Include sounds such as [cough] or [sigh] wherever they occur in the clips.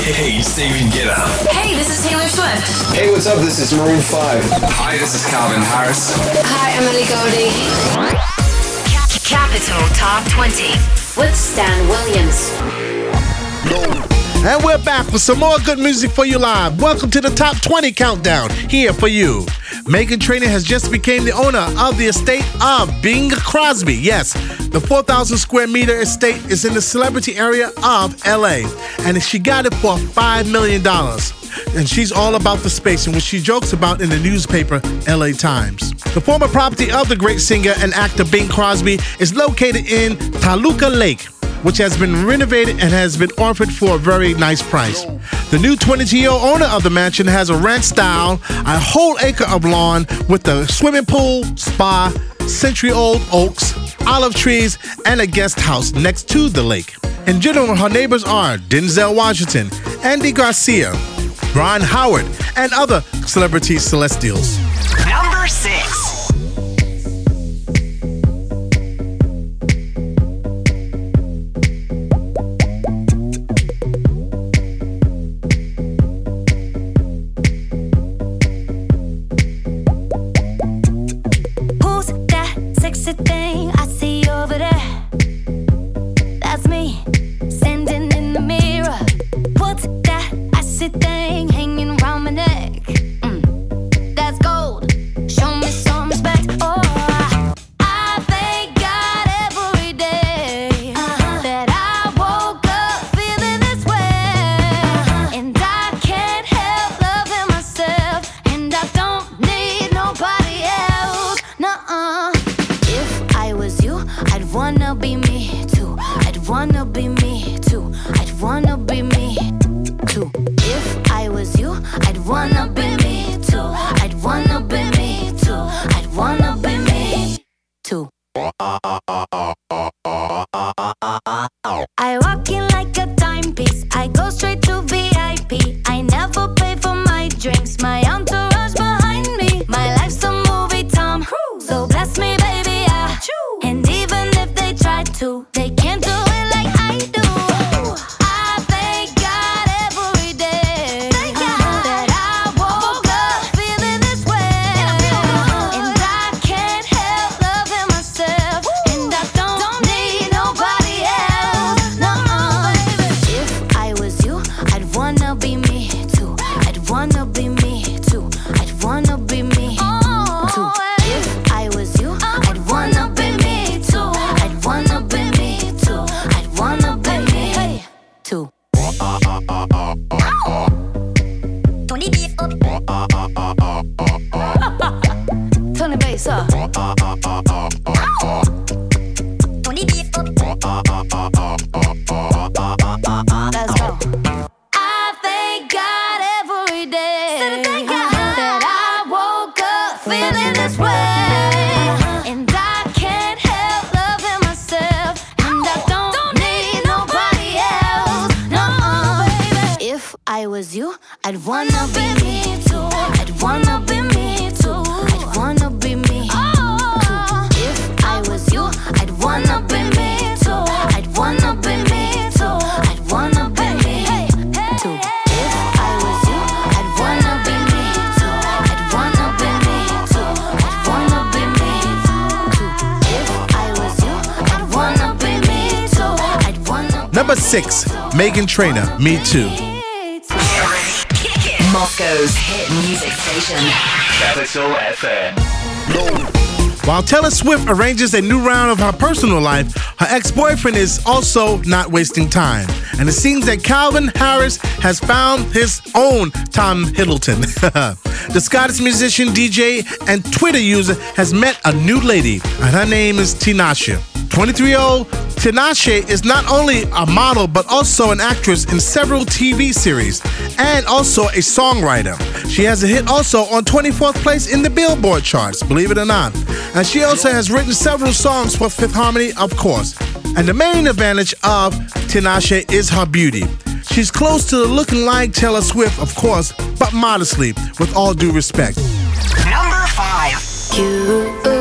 Hey, Steven Get Up. Hey, this is Taylor Swift. Hey, what's up? This is Maroon 5. Hi, this is Calvin Harris. Hi, Emily Goldie. Capital Top 20 with Stan Williams. And we're back with some more good music for you live. Welcome to the Top 20 Countdown here for you. Meghan Trainor has just became the owner of the estate of Bing Crosby. Yes, the 4,000 square meter estate is in the celebrity area of LA, and she got it for $5 million. And she's all about the space in which she jokes about in the newspaper LA Times. The former property of the great singer and actor Bing Crosby is located in Toluca Lake which has been renovated and has been offered for a very nice price. The new 22 year old owner of the mansion has a ranch style, a whole acre of lawn with a swimming pool, spa, century old oaks, olive trees, and a guest house next to the lake. In general, her neighbors are Denzel Washington, Andy Garcia, Ron Howard, and other celebrity celestials. racer. Six, Meghan Trainor, Me Too. Moscow's hit music station. Capital FM. While Taylor Swift arranges a new round of her personal life, her ex boyfriend is also not wasting time. And it seems that Calvin Harris has found his own Tom Hiddleston. [laughs] the Scottish musician, DJ, and Twitter user has met a new lady, and her name is Tinashe. 23 year old Tinashe is not only a model but also an actress in several TV series and also a songwriter. She has a hit also on 24th place in the Billboard charts, believe it or not. And she also has written several songs for Fifth Harmony, of course. And the main advantage of Tinashe is her beauty. She's close to looking like Taylor Swift, of course, but modestly, with all due respect. Number five. You,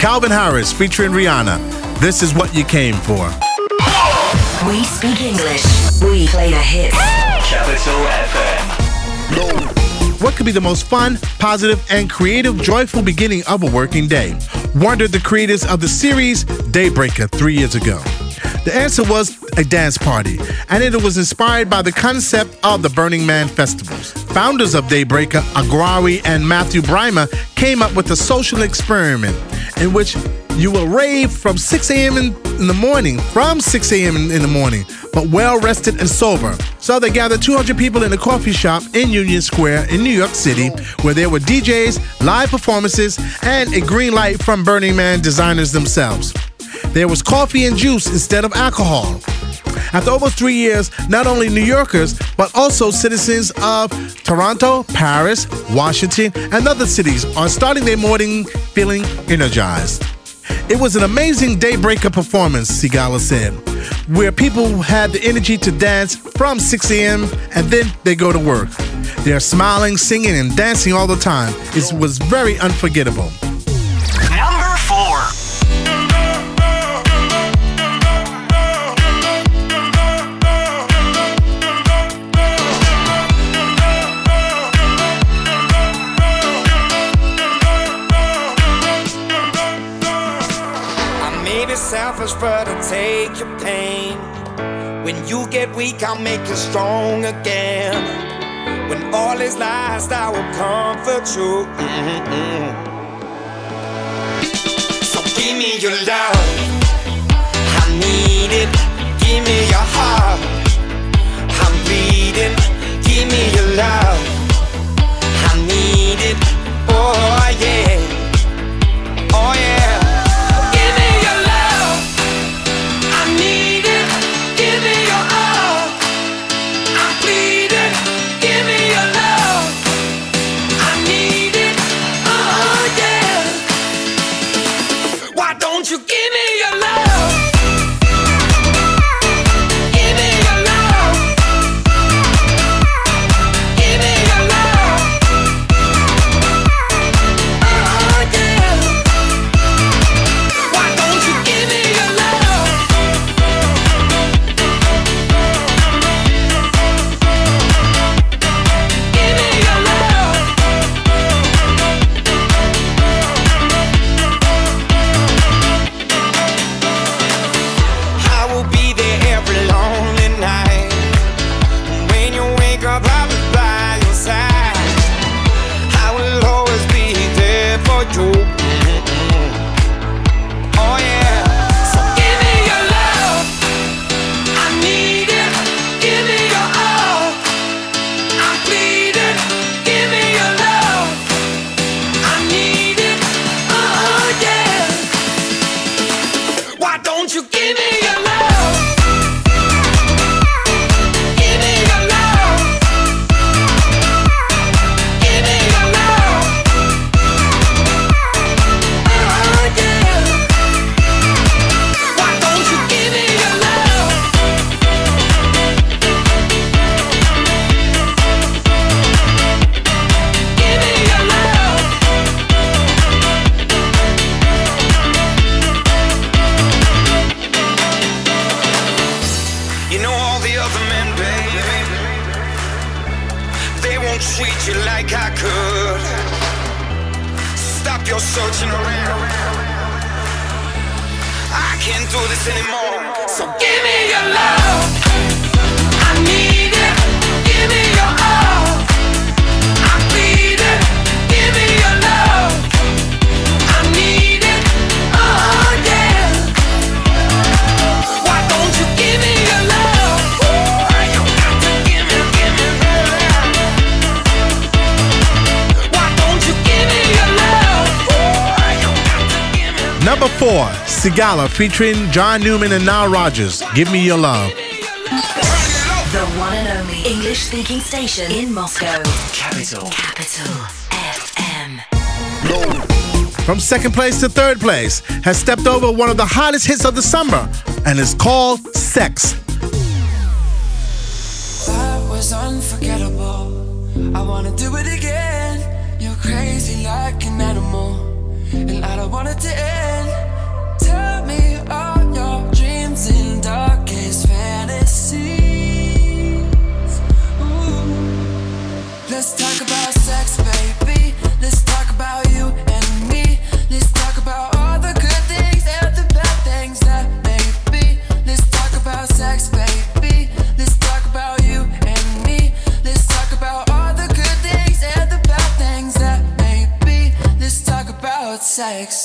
Calvin Harris featuring Rihanna. This is what you came for. We speak English. We play the hits. Capital FM. What could be the most fun, positive, and creative, joyful beginning of a working day? Wondered the creators of the series Daybreaker three years ago. The answer was a dance party, and it was inspired by the concept of the Burning Man festivals. Founders of Daybreaker, Agrawal and Matthew Brimer, came up with a social experiment in which you will rave from 6 a.m. In, the morning, from 6 a.m. In the morning, but well rested and sober. So they gathered 200 people in a coffee shop in Union Square in New York City, where there were DJs, live performances, and a green light from Burning Man designers themselves. There was coffee and juice instead of alcohol. After almost three years, not only New Yorkers, but also citizens of Toronto, Paris, Washington, and other cities are starting their morning feeling energized. It was an amazing daybreaker performance, Sigala said, where people had the energy to dance from 6 a.m. and then they go to work. They're smiling, singing, and dancing all the time. It was very unforgettable. When you get weak, I'll make you strong again. When all is lost, I will comfort you. Mm-mm. So give me your love. I need it. Anymore. Four, Sigala featuring John Newman and Nile Rodgers. Give me your love. The one and only English speaking station in Moscow. Capital. Capital FM. From second place to third place, has stepped over one of the hottest hits of the summer, and is called Sex. That was unforgettable. I wanna do it again. You're crazy like an animal, and I don't want it to end. About sex.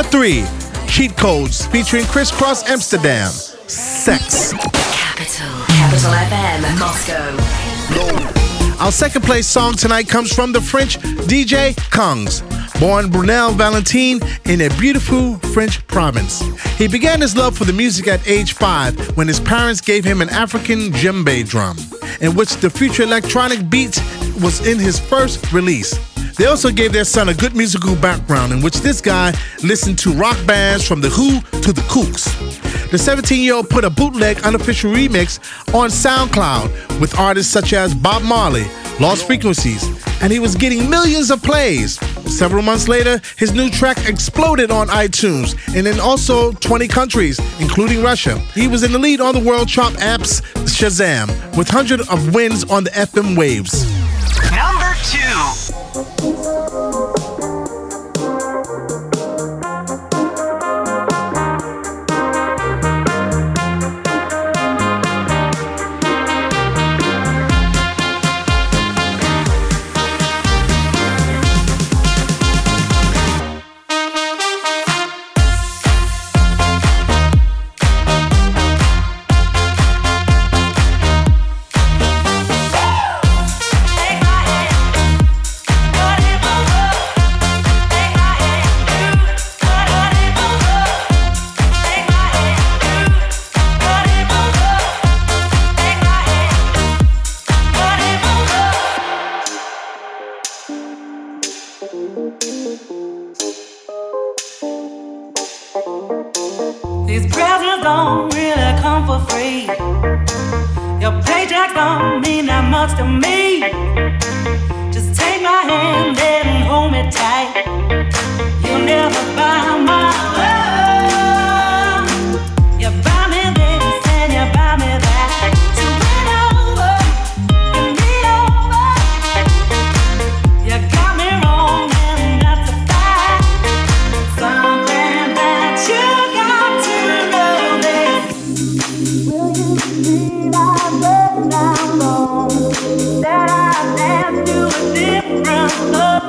Number three, Cheat Codes featuring Kris Kross Amsterdam. Sex. Capital. Capital FM. Moscow. Our second place song tonight comes from the French DJ Kungs, born Brunel Valentin in a beautiful French province. He began his love for the music at age five when his parents gave him an African djembe drum, in which the future electronic beat was in his first release. They also gave their son a good musical background in which this guy listened to rock bands from The Who to The Kooks. The 17 year old put a bootleg unofficial remix on SoundCloud with artists such as Bob Marley, Lost Frequencies, and he was getting millions of plays. Several months later, his new track exploded on iTunes and in also 20 countries, including Russia. He was in the lead on the world chart apps Shazam, with hundreds of wins on the FM waves. Number two. Thank you. These presents don't really come for free. Your paycheck don't mean that much to me. Just take my hand and hold me tight. You'll never buy my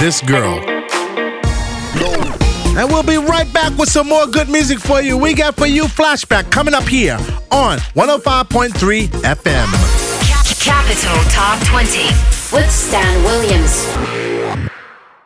This Girl. And we'll be right back with some more good music for you. We got for you Flashback coming up here on 105.3 FM. Capital Top 20 with Stan Williams.